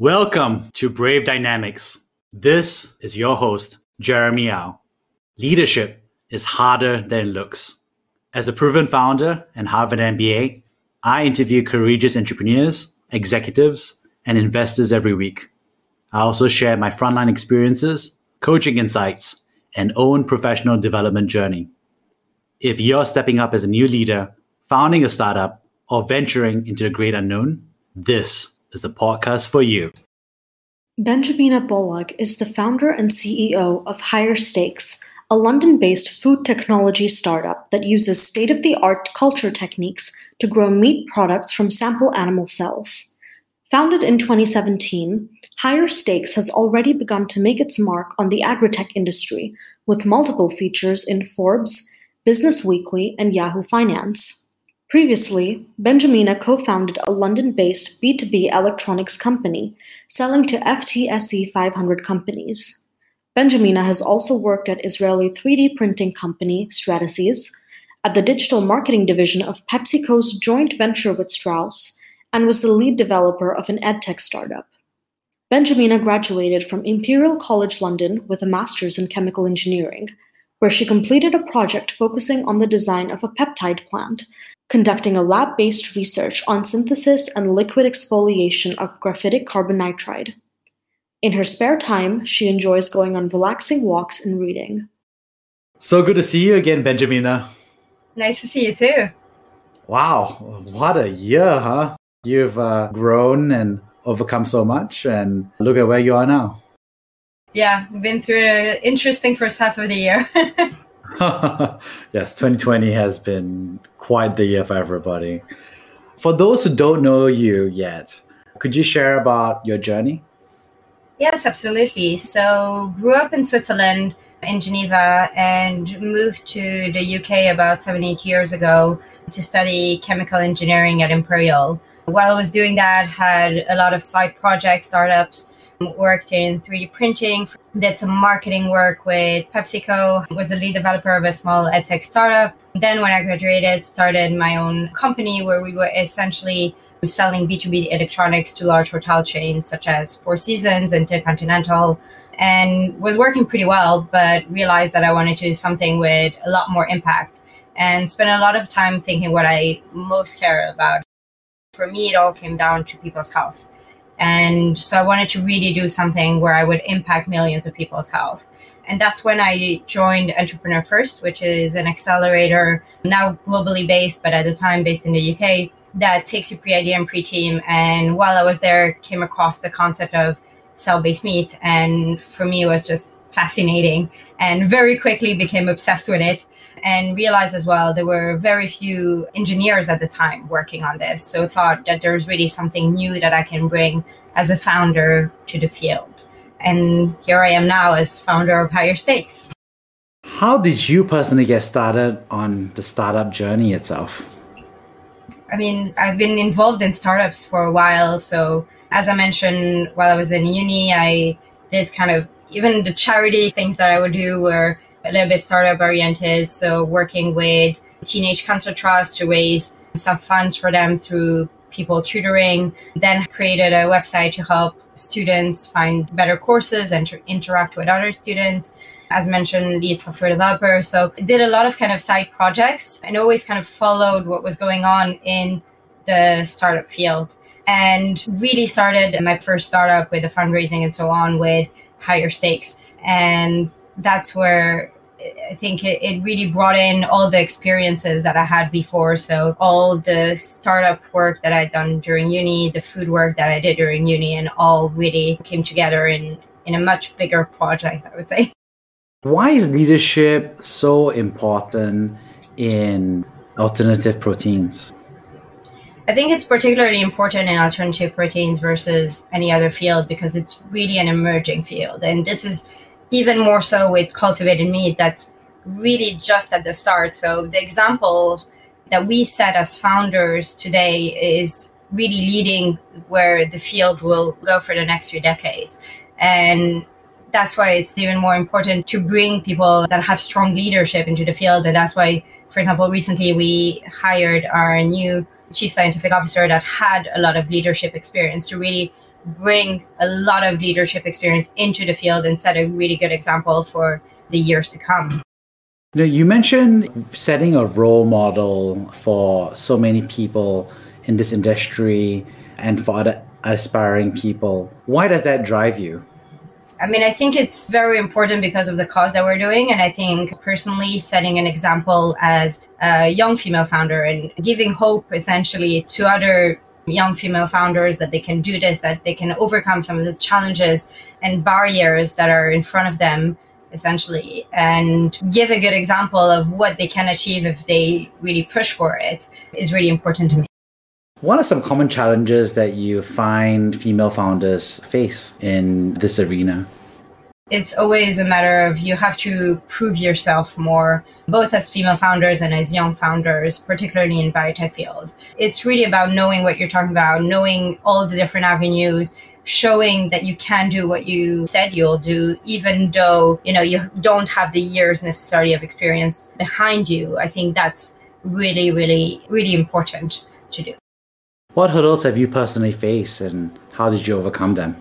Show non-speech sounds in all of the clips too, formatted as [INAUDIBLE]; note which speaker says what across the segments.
Speaker 1: Welcome to Brave Dynamics. This is your host, Jeremy Au. Leadership is harder than it looks. As a proven founder and Harvard MBA, I interview courageous entrepreneurs, executives, and investors every week. I also share my frontline experiences, coaching insights, and own professional development journey. If you're stepping up as a new leader, founding a startup, or venturing into the great unknown, this is the podcast for you.
Speaker 2: Benjamina Bollag is the founder and CEO of Higher Steaks, a London based food technology startup that uses state of the art culture techniques to grow meat products from sample animal cells. Founded in 2017, Higher Steaks has already begun to make its mark on the agritech industry with multiple features in Forbes, Business Weekly, and Yahoo Finance. Previously, Benjamina co founded a London based B2B electronics company selling to FTSE 500 companies. Benjamina has also worked at Israeli 3D printing company Stratasys, at the digital marketing division of PepsiCo's joint venture with Strauss, and was the lead developer of an edtech startup. Benjamina graduated from Imperial College London with a master's in chemical engineering, where she completed a project focusing on the design of a peptide plant conducting a lab-based research on synthesis and liquid exfoliation of graphitic carbon nitride. In her spare time, she enjoys going on relaxing walks and reading.
Speaker 1: So good to see you again, Benjamina.
Speaker 3: Nice to see you too.
Speaker 1: Wow, what a year, huh? You've uh, grown and overcome so much, and look at where you are now.
Speaker 3: Yeah, we've been through an interesting first half of the year. [LAUGHS] [LAUGHS]
Speaker 1: yes, 2020 has been quite the year for everybody. For those who don't know you yet, could you share about your journey?
Speaker 3: Yes, absolutely. So, grew up in Switzerland, in Geneva, and moved to the UK about seven, eight years ago to study chemical engineering at Imperial. While I was doing that, had a lot of side projects, startups, worked in 3D printing, did some marketing work with PepsiCo, was the lead developer of a small edtech startup. Then when I graduated, started my own company where we were essentially selling B2B electronics to large hotel chains such as Four Seasons and Intercontinental and was working pretty well, but realized that I wanted to do something with a lot more impact and spent a lot of time thinking what I most care about. For me, it all came down to people's health. And so I wanted to really do something where I would impact millions of people's health. And that's when I joined Entrepreneur First, which is an accelerator now globally based, but at the time based in the UK, that takes you pre idea and pre team. And while I was there, came across the concept of cell based meat. And for me, it was just fascinating and very quickly became obsessed with it and realized as well there were very few engineers at the time working on this. So thought that there's really something new that I can bring as a founder to the field. And here I am now as founder of Higher Steaks.
Speaker 1: How did you personally get started on the startup journey itself?
Speaker 3: I mean, I've been involved in startups for a while. So, as I mentioned, while I was in uni, I did kind of even the charity things that I would do were a little bit startup oriented. So working with Teenage Cancer Trust to raise some funds for them through people tutoring, then created a website to help students find better courses and to interact with other students. As mentioned, lead software developer. So did a lot of kind of side projects and always kind of followed what was going on in the startup field and really started my first startup with the fundraising and so on with Higher Steaks. And that's where I think it, it really brought in all the experiences that I had before. So all the startup work that I'd done during uni, the food work that I did during uni, and all really came together in in a much bigger project, I would say.
Speaker 1: Why is leadership so important in alternative proteins?
Speaker 3: I think it's particularly important in alternative proteins versus any other field because it's really an emerging field. And this is even more so with cultivated meat that's really just at the start. So the examples that we set as founders today is really leading where the field will go for the next few decades. And that's why it's even more important to bring people that have strong leadership into the field. And that's why, for example, recently we hired our new chief scientific officer that had a lot of leadership experience to really bring a lot of leadership experience into the field and set a really good example for the years to come.
Speaker 1: Now, you mentioned setting a role model for so many people in this industry and for other aspiring people. Why does that drive you?
Speaker 3: I mean, I think it's very important because of the cause that we're doing. And I think personally, setting an example as a young female founder and giving hope essentially to other young female founders that they can do this, that they can overcome some of the challenges and barriers that are in front of them, essentially, and give a good example of what they can achieve if they really push for it is really important to me.
Speaker 1: What are some common challenges that you find female founders face in this arena?
Speaker 3: It's always a matter of you have to prove yourself more, both as female founders and as young founders, particularly in biotech field. It's really about knowing what you're talking about, knowing all the different avenues, showing that you can do what you said you'll do even though you know you don't have the years necessarily of experience behind you i think that's really really really important to do
Speaker 1: what hurdles have you personally faced and how did you overcome them?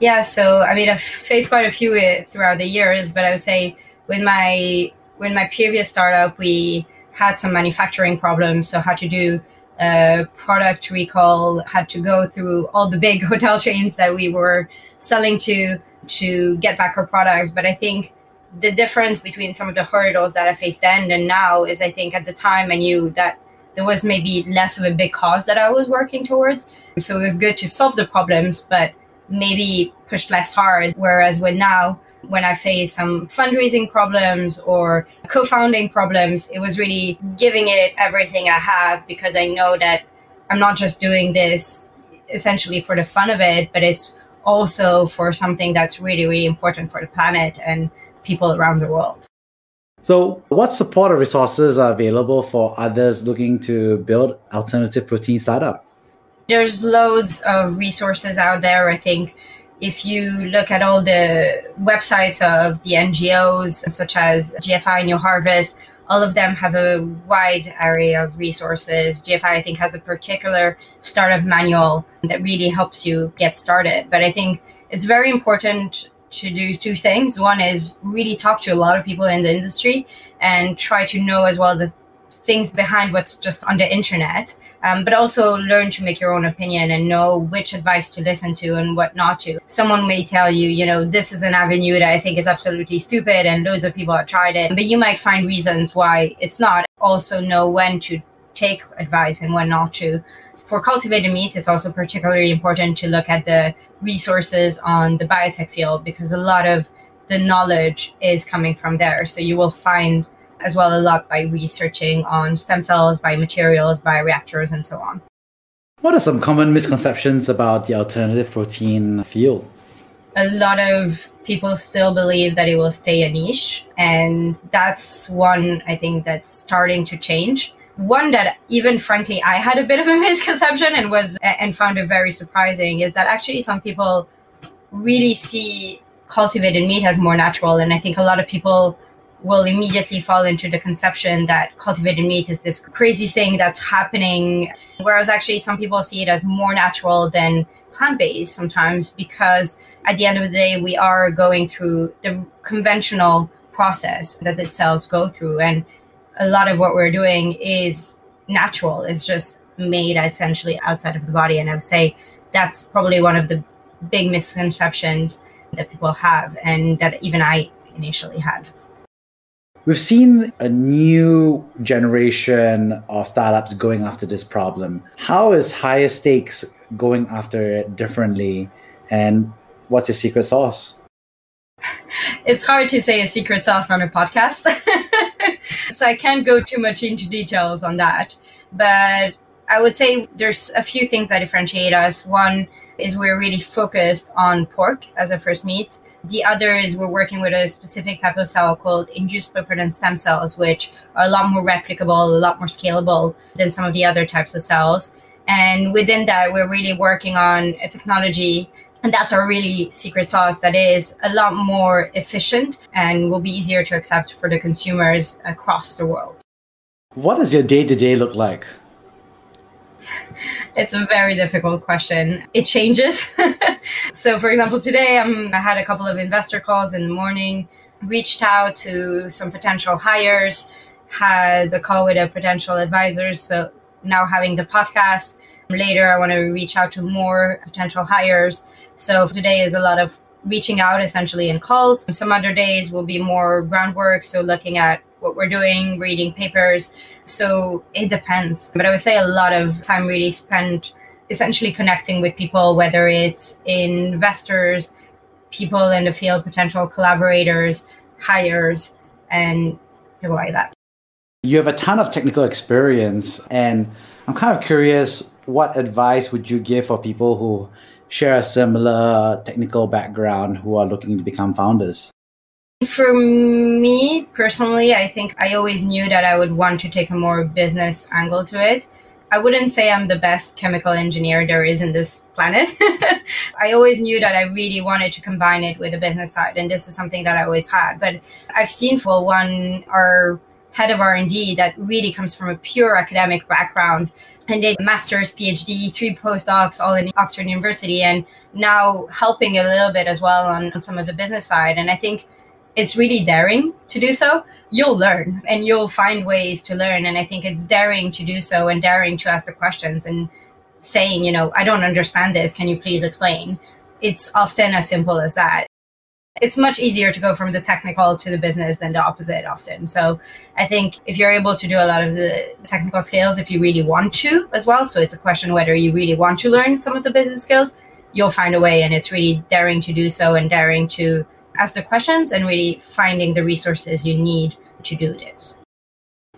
Speaker 3: Yeah, so I mean, I've faced quite a few uh, throughout the years, but I would say with my with my previous startup, we had some manufacturing problems, so had to do a product recall, had to go through all the big [LAUGHS] hotel chains that we were selling to to get back our products. But I think the difference between some of the hurdles that I faced then and now is I think at the time I knew that there was maybe less of a big cause that I was working towards. So it was good to solve the problems, but maybe push less hard. Whereas when now, when I face some fundraising problems or co-founding problems, it was really giving it everything I have because I know that I'm not just doing this essentially for the fun of it, but it's also for something that's really, really important for the planet and people around the world.
Speaker 1: So, what support or resources are available for others looking to build alternative protein startup?
Speaker 3: There's loads of resources out there. I think if you look at all the websites of the NGOs, such as GFI and New Harvest, all of them have a wide array of resources. GFI, I think, has a particular startup manual that really helps you get started. But I think it's very important to do two things. One is really talk to a lot of people in the industry and try to know as well the things behind what's just on the internet, um, but also learn to make your own opinion and know which advice to listen to and what not to. Someone may tell you, you know, this is an avenue that I think is absolutely stupid and loads of people have tried it, but you might find reasons why it's not. Also, know when to take advice and when not to. For cultivated meat, it's also particularly important to look at the resources on the biotech field because a lot of the knowledge is coming from there. So you will find as well a lot by researching on stem cells, biomaterials, bioreactors, and so on.
Speaker 1: What are some common misconceptions about the alternative protein field?
Speaker 3: A lot of people still believe that it will stay a niche, and that's one I think that's starting to change one that even frankly I had a bit of a [LAUGHS] misconception and was and found it very surprising is that actually some people really see cultivated meat as more natural. And I think a lot of people will immediately fall into the conception that cultivated meat is this crazy thing that's happening. Whereas actually some people see it as more natural than plant-based sometimes because at the end of the day we are going through the conventional process that the cells go through. And a lot of what we're doing is natural. It's just made essentially outside of the body. And I would say that's probably one of the big misconceptions that people have and that even I initially had.
Speaker 1: We've seen a new generation of startups going after this problem. How is Higher Steaks going after it differently? And what's your secret sauce? [LAUGHS]
Speaker 3: it's hard to say a secret sauce on a podcast. [LAUGHS] [LAUGHS] so I can't go too much into details on that. But I would say there's a few things that differentiate us. One is we're really focused on pork as a first meat. The other is we're working with a specific type of cell called induced pluripotent stem cells, which are a lot more replicable, a lot more scalable than some of the other types of cells. And within that, we're really working on a technology and that's our really secret sauce that is a lot more efficient and will be easier to accept for the consumers across the world.
Speaker 1: What does your day to day look like? [LAUGHS]
Speaker 3: It's a very difficult question. It changes. [LAUGHS] so, for example, today I'm, I had a couple of investor calls in the morning, reached out to some potential hires, had a call with a potential advisor. So now having the podcast. Later, I want to reach out to more potential hires. So today is a lot of reaching out essentially in calls. Some other days will be more groundwork. So looking at what we're doing, reading papers. So it depends. But I would say a lot of time really spent essentially connecting with people, whether it's investors, people in the field, potential collaborators, hires, and people like that.
Speaker 1: You have a ton of technical experience, and I'm kind of curious what advice would you give for people who share a similar technical background who are looking to become founders?
Speaker 3: For me personally, I think I always knew that I would want to take a more business angle to it. I wouldn't say I'm the best chemical engineer there is in this planet. [LAUGHS] I always knew that I really wanted to combine it with the business side, and this is something that I always had. But I've seen for one, our head of R&D that really comes from a pure academic background and did master's, PhD, three postdocs, all in Oxford University, and now helping a little bit as well on, on some of the business side. And I think it's really daring to do so. You'll learn and you'll find ways to learn. And I think it's daring to do so and daring to ask the questions and saying, you know, I don't understand this. Can you please explain? It's often as simple as that. It's much easier to go from the technical to the business than the opposite often. So I think if you're able to do a lot of the technical skills, if you really want to as well, so it's a question whether you really want to learn some of the business skills, you'll find a way. And it's really daring to do so and daring to ask the questions and really finding the resources you need to do this.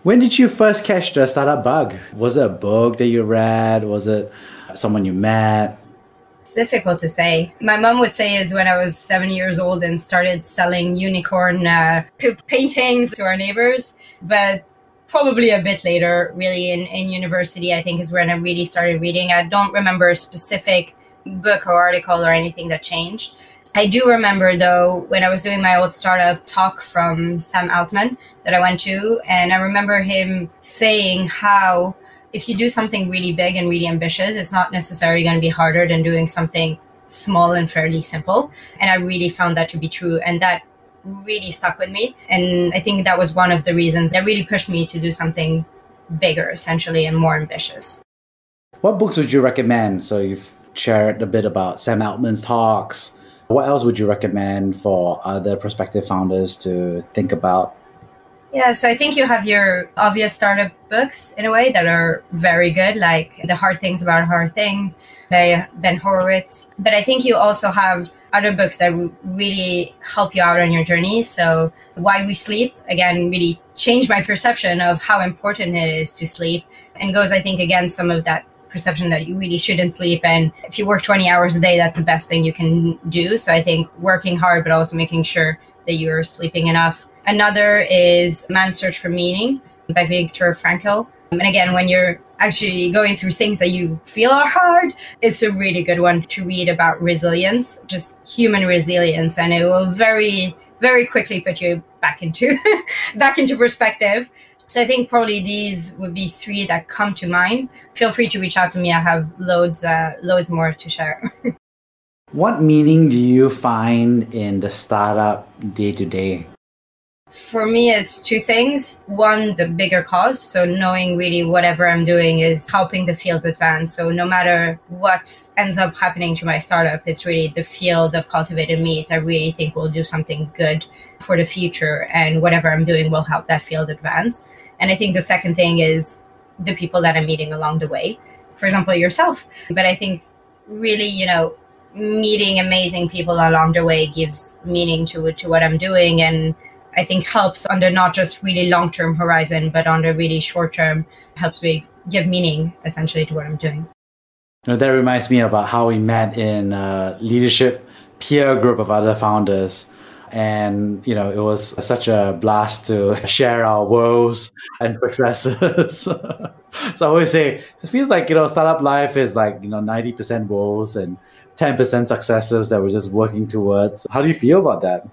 Speaker 1: When did you first catch the startup bug? Was it a book that you read? Was it someone you met?
Speaker 3: It's difficult to say. My mom would say it's when I was seven years old and started selling unicorn uh, paintings to our neighbors. But probably a bit later, really in, in university, I think is when I really started reading. I don't remember a specific book or article or anything that changed. I do remember though when I was doing my old startup talk from Sam Altman that I went to, and I remember him saying how if you do something really big and really ambitious, it's not necessarily going to be harder than doing something small and fairly simple. And I really found that to be true, and that really stuck with me. And I think that was one of the reasons that really pushed me to do something bigger, essentially, and more ambitious.
Speaker 1: What books would you recommend? So you've shared a bit about Sam Altman's talks what else would you recommend for other prospective founders to think about?
Speaker 3: Yeah, so I think you have your obvious startup books in a way that are very good, like The Hard Things About Hard Things by Ben Horowitz. But I think you also have other books that really help you out on your journey. So, Why We Sleep, again, really changed my perception of how important it is to sleep and goes, I think, against some of that perception that you really shouldn't sleep. And if you work 20 hours a day, that's the best thing you can do. So I think working hard, but also making sure that you're sleeping enough. Another is Man's Search for Meaning by Viktor Frankl. And again, when you're actually going through things that you feel are hard, it's a really good one to read about resilience, just human resilience. And it will very, very quickly put you back into [LAUGHS] back into perspective so I think probably these would be three that come to mind. Feel free to reach out to me. I have loads, uh, loads more to share. [LAUGHS]
Speaker 1: what meaning do you find in the startup day to day?
Speaker 3: For me, it's two things. One, the bigger cause. So, knowing really whatever I'm doing is helping the field advance. So, no matter what ends up happening to my startup, it's really the field of cultivated meat I really think will do something good for the future. And whatever I'm doing will help that field advance. And I think the second thing is the people that I'm meeting along the way. For example, yourself. But I think really, you know, meeting amazing people along the way gives meaning to to what I'm doing and I think helps under not just really long term horizon, but on the really short term helps me give meaning essentially to what I'm doing.
Speaker 1: that reminds me about how we met in a leadership peer group of other founders. And you know it was such a blast to [LAUGHS] share our woes and successes. [LAUGHS] So i always say it feels like you know startup life is like you know 90% woes and 10% successes that we're just working towards. How do you feel about that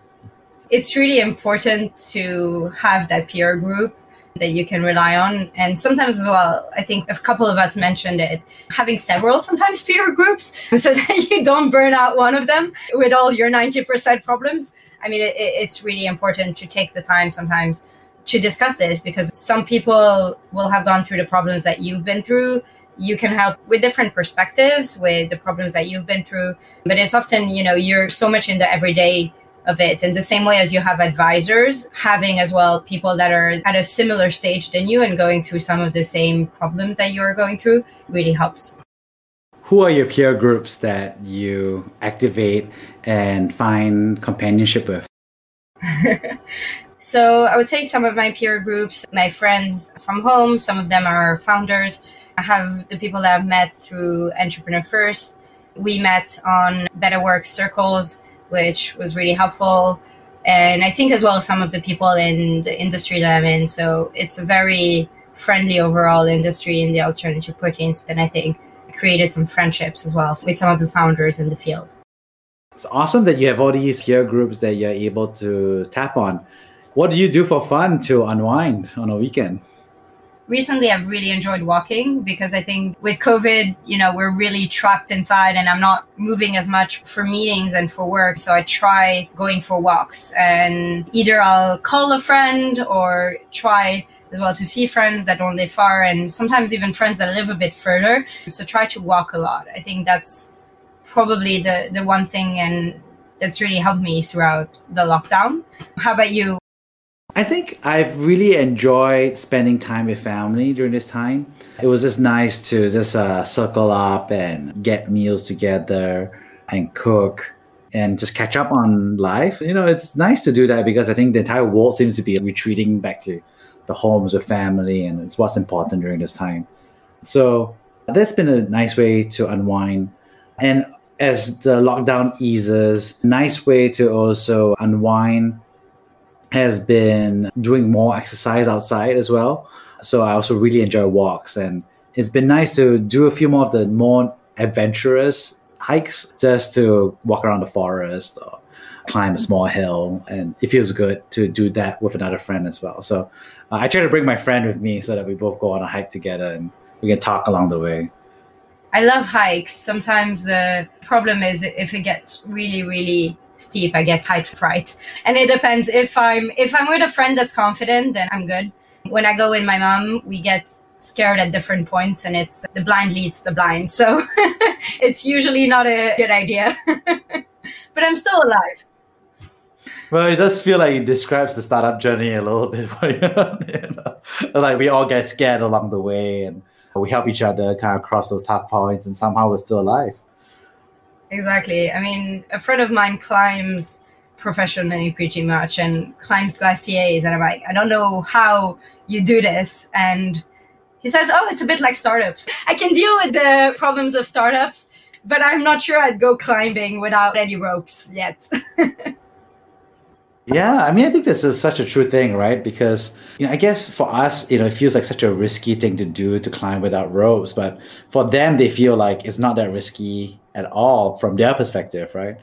Speaker 3: it's really important to have that peer group that you can rely on. And sometimes as well, I think a couple of us mentioned it, having several sometimes peer groups [LAUGHS] so that you don't burn out one of them with all your 90% problems. I mean, it, it's really important to take the time sometimes to discuss this because some people will have gone through the problems that you've been through you can help with different perspectives with the problems that you've been through but it's often you know you're so much in the everyday of it. In the same way as you have advisors having as well people that are at a similar stage than you and going through some of the same problems that you're going through really helps.
Speaker 1: Who are your peer groups that you activate and find companionship with? [LAUGHS]
Speaker 3: So i would say some of my peer groups my friends from home some of them are founders. I have the people that i've met through entrepreneur first. We met on better work circles which was really helpful. And I think as well some of the people in the industry that I'm in. So it's a very friendly overall industry in the alternative proteins. And I think created some friendships as well with some of the founders in the field.
Speaker 1: It's awesome that you have all these peer groups that you're able to tap on. What do you do for fun to unwind on a weekend?
Speaker 3: Recently I've really enjoyed walking because I think with COVID, you know, we're really trapped inside and I'm not moving as much for meetings and for work. So I try going for walks and either I'll call a friend or try as well to see friends that don't live far and sometimes even friends that live a bit further. So try to walk a lot. I think that's probably the, the one thing and that's really helped me throughout the lockdown. How about you?
Speaker 1: I think I've really enjoyed spending time with family during this time. It was just nice to just uh, circle up and get meals together and cook and just catch up on life. You know, it's nice to do that because I think the entire world seems to be retreating back to the homes with family, and it's what's important during this time. So that's been a nice way to unwind. And as the lockdown eases, nice way to also unwind has been doing more exercise outside as well. So I also really enjoy walks, and it's been nice to do a few more of the more adventurous hikes, just to walk around the forest or climb a small hill, and it feels good to do that with another friend as well. So uh, I try to bring my friend with me so that we both go on a hike together and we can talk along the way.
Speaker 3: I love hikes. Sometimes the problem is if it gets really, really steep, I get height fright. And it depends if I'm if I'm with a friend that's confident, then I'm good. When I go with my mom, we get scared at different points and it's the blind leads the blind. So [LAUGHS] it's usually not a good idea. [LAUGHS] but I'm still alive.
Speaker 1: Well, it does feel like it describes the startup journey a little bit. [LAUGHS] you know? Like we all get scared along the way and we help each other kind of cross those tough points and somehow we're still alive.
Speaker 3: Exactly. I mean, a friend of mine climbs professionally pretty much and climbs glaciers, and I'm like, I don't know how you do this. And he says, Oh, it's a bit like startups. I can deal with the problems of startups, but I'm not sure I'd go climbing without any ropes yet. [LAUGHS]
Speaker 1: Yeah, I mean, I think this is such a true thing, right? Because you know, I guess for us, you know, it feels like such a risky thing to do to climb without ropes, but for them, they feel like it's not that risky at all from their perspective, right?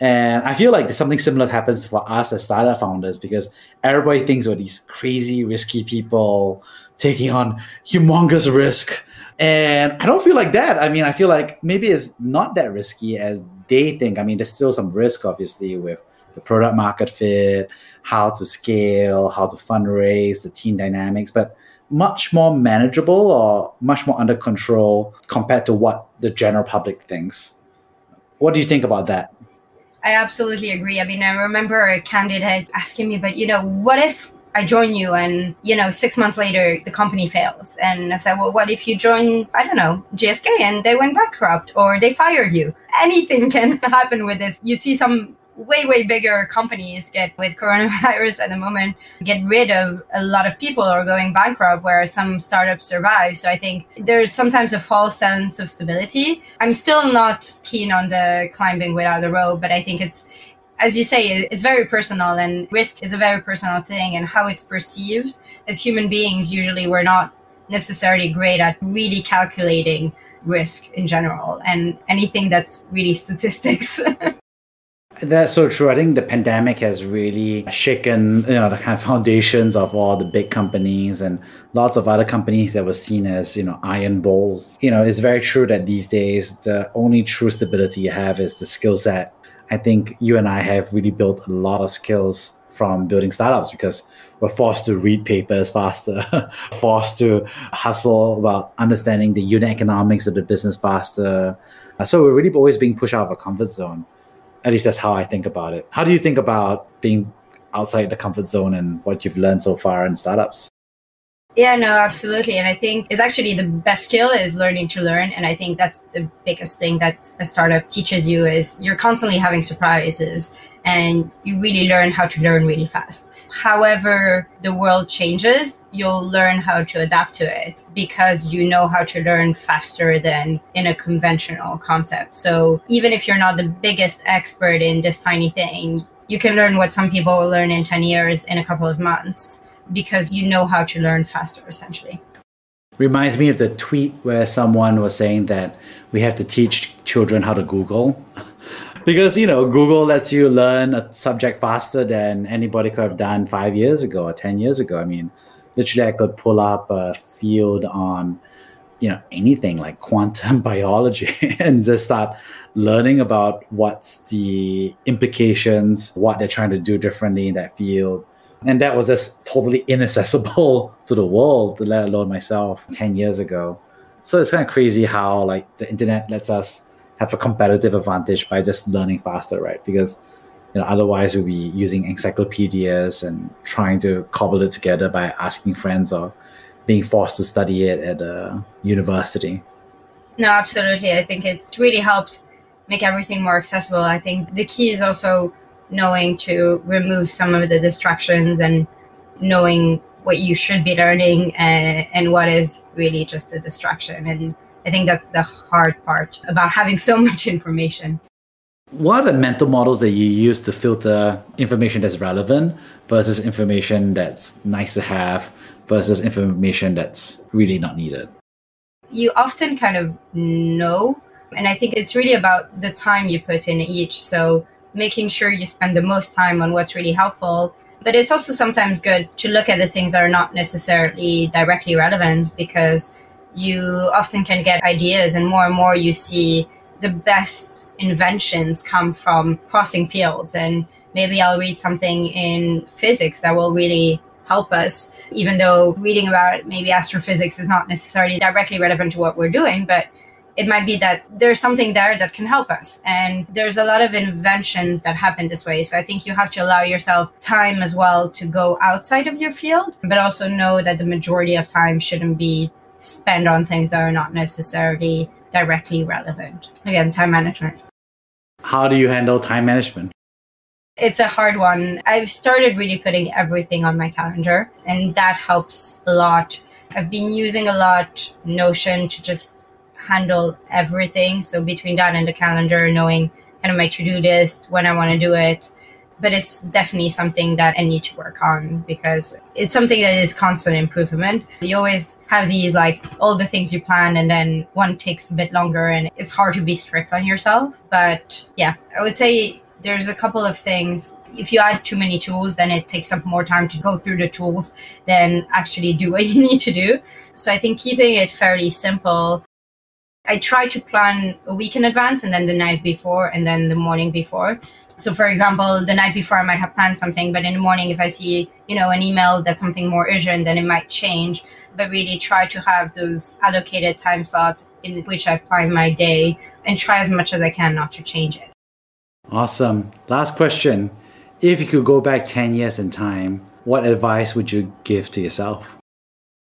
Speaker 1: And I feel like something similar happens for us as startup founders because everybody thinks we're these crazy, risky people taking on humongous risk. And I don't feel like that. I mean, I feel like maybe it's not that risky as they think. I mean, there's still some risk, obviously, with the product market fit, how to scale, how to fundraise, the team dynamics, but much more manageable or much more under control compared to what the general public thinks. What do you think about that?
Speaker 3: I absolutely agree. I mean, I remember a candidate asking me, but you know, what if I join you and, you know, six months later the company fails? And I said, well, what if you join, I don't know, GSK and they went bankrupt or they fired you? Anything [LAUGHS] can happen with this. You see some way way bigger companies get with coronavirus at the moment get rid of a lot of people or going bankrupt whereas some startups survive. So i think there's sometimes a false sense of stability. I'm still not keen on the climbing without a rope but i think it's as you say it's very personal and risk is a very personal thing and how it's perceived as human beings usually we're not necessarily great at really calculating risk in general and anything that's really statistics [LAUGHS]
Speaker 1: That's so true. I think the pandemic has really shaken, you know, the kind of foundations of all the big companies and lots of other companies that were seen as, you know, iron bowls. You know, it's very true that these days the only true stability you have is the skill set. I think you and I have really built a lot of skills from building startups because we're forced to read papers faster, [LAUGHS] forced to hustle about understanding the unit economics of the business faster. So we're really always being pushed out of our comfort zone. At least that's how I think about it. How do you think about being outside the comfort zone and what you've learned so far in startups?
Speaker 3: Yeah, no, absolutely. And I think it's actually the best skill is learning to learn. And I think that's the biggest thing that a startup teaches you is you're constantly having surprises and you really learn how to learn really fast. However, the world changes, you'll learn how to adapt to it because you know how to learn faster than in a conventional concept. So even if you're not the biggest expert in this tiny thing, you can learn what some people will learn in 10 years in a couple of months because you know how to learn faster essentially.
Speaker 1: Reminds me of the tweet where someone was saying that we have to teach children how to Google. [LAUGHS] Because you know google lets you learn a subject faster than anybody could have done five years ago or ten years ago. I mean literally i could pull up a field on you know anything like quantum [LAUGHS] biology [LAUGHS] and just start learning about what's the implications what they're trying to do differently in that field and that was just totally [LAUGHS] inaccessible to the world let alone myself 10 years ago so it's kind of crazy how like the internet lets us have a competitive advantage by just learning faster, right? Because you know otherwise we'll be using encyclopedias and trying to cobble it together by asking friends or being forced to study it at a university.
Speaker 3: No, absolutely. I think it's really helped make everything more accessible. I think the key is also knowing to remove some of the distractions and knowing what you should be learning and, and what is really just a distraction and I think that's the hard part about having so [LAUGHS] much information.
Speaker 1: What are the mental models that you use to filter information that's relevant versus information that's nice to have versus information that's really not needed?
Speaker 3: You often kind of know, and I think it's really about the time you put in each. So making sure you spend the most time on what's really helpful. But it's also sometimes good to look at the things that are not necessarily directly relevant because you often can get ideas, and more and more you see the best inventions come from crossing fields. And maybe I'll read something in physics that will really help us, even though reading about maybe astrophysics is not necessarily directly relevant to what we're doing, but it might be that there's something there that can help us. And there's a lot of inventions that happen this way. So I think you have to allow yourself time as well to go outside of your field, but also know that the majority of time shouldn't be spend on things that are not necessarily directly relevant. Again, time management.
Speaker 1: How do you handle time management?
Speaker 3: It's a hard one. I've started really putting everything on my calendar, and that helps a lot. I've been using a lot Notion to just handle everything. So, between that and the calendar, knowing kind of my to do list, when I want to do it, but it's definitely something that I need to work on because it's something that is constant improvement. You always have these like all the things you plan and then one takes a bit longer and it's hard to be strict on yourself. But yeah, I would say there's a couple of things. If you add too many tools, then it takes up more time to go through the tools than actually do what [LAUGHS] you need to do. So I think keeping it fairly simple I try to plan a week in advance and then the night before and then the morning before. So for example the night before i might have planned something but in the morning if i see you know an email that's something more urgent then it might change. But really try to have those allocated time slots in which i plan my day and try as much as i can not to change it.
Speaker 1: Awesome. Last question. If you could go back 10 years in time what advice would you give to yourself?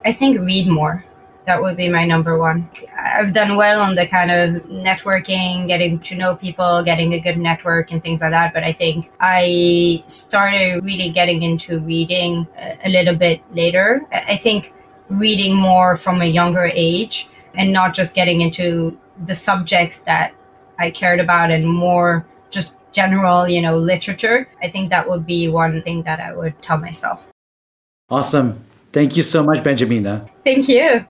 Speaker 3: I think read more that would be my number one. I've done well on the kind of networking, getting to know people, getting a good network and things like that. But I think I started really getting into reading a little bit later. I think reading more from a younger age and not just getting into the subjects that I cared about and more just general, you know, literature. I think that would be one thing that I would tell myself.
Speaker 1: Awesome. Thank you so much, Benjamina.
Speaker 3: Thank you.